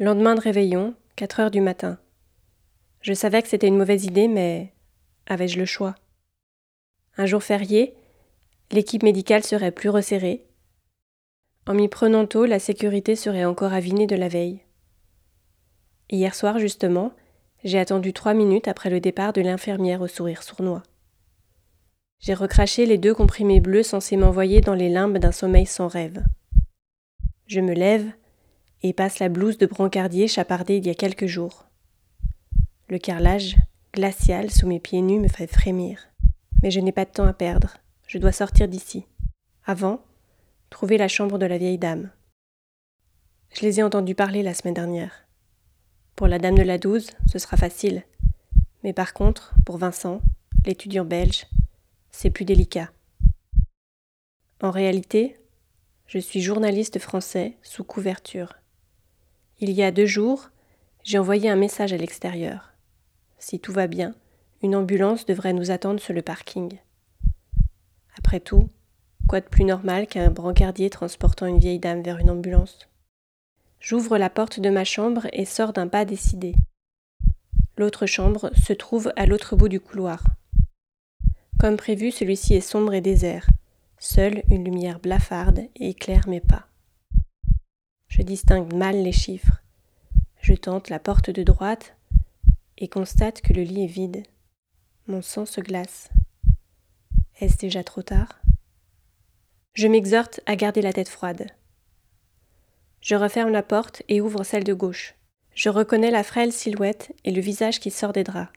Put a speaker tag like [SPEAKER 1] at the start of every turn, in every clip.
[SPEAKER 1] Lendemain de réveillon, 4 heures du matin. Je savais que c'était une mauvaise idée, mais avais-je le choix? Un jour férié, l'équipe médicale serait plus resserrée. En m'y prenant tôt, la sécurité serait encore avinée de la veille. Hier soir, justement, j'ai attendu trois minutes après le départ de l'infirmière au sourire sournois. J'ai recraché les deux comprimés bleus censés m'envoyer dans les limbes d'un sommeil sans rêve. Je me lève, et passe la blouse de brancardier chapardée il y a quelques jours. Le carrelage, glacial sous mes pieds nus, me fait frémir. Mais je n'ai pas de temps à perdre. Je dois sortir d'ici. Avant, trouver la chambre de la vieille dame. Je les ai entendus parler la semaine dernière. Pour la dame de la douze, ce sera facile. Mais par contre, pour Vincent, l'étudiant belge, c'est plus délicat. En réalité, je suis journaliste français sous couverture. Il y a deux jours, j'ai envoyé un message à l'extérieur. Si tout va bien, une ambulance devrait nous attendre sur le parking. Après tout, quoi de plus normal qu'un brancardier transportant une vieille dame vers une ambulance? J'ouvre la porte de ma chambre et sors d'un pas décidé. L'autre chambre se trouve à l'autre bout du couloir. Comme prévu, celui-ci est sombre et désert. Seule une lumière blafarde éclaire mes pas. Je distingue mal les chiffres. Je tente la porte de droite et constate que le lit est vide. Mon sang se glace. Est-ce déjà trop tard? Je m'exhorte à garder la tête froide. Je referme la porte et ouvre celle de gauche. Je reconnais la frêle silhouette et le visage qui sort des draps.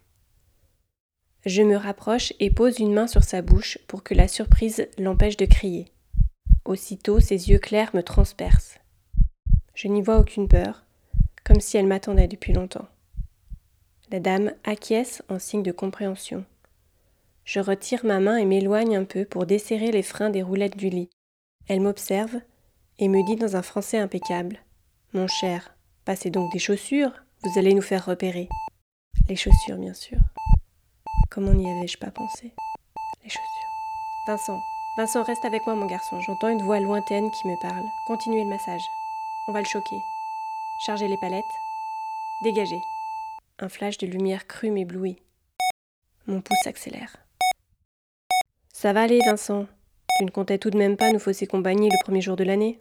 [SPEAKER 1] Je me rapproche et pose une main sur sa bouche pour que la surprise l'empêche de crier. Aussitôt, ses yeux clairs me transpercent. Je n'y vois aucune peur, comme si elle m'attendait depuis longtemps. La dame acquiesce en signe de compréhension. Je retire ma main et m'éloigne un peu pour desserrer les freins des roulettes du lit. Elle m'observe et me dit dans un français impeccable Mon cher, passez donc des chaussures, vous allez nous faire repérer. Les chaussures, bien sûr. Comment n'y avais-je pas pensé? Les chaussures. Vincent, Vincent, reste avec moi, mon garçon. J'entends une voix lointaine qui me parle. Continuez le massage. On va le choquer. Chargez les palettes. Dégagez. Un flash de lumière crue m'éblouit. Mon pouce s'accélère. Ça va aller, Vincent. Tu ne comptais tout de même pas nous fausser compagnie le premier jour de l'année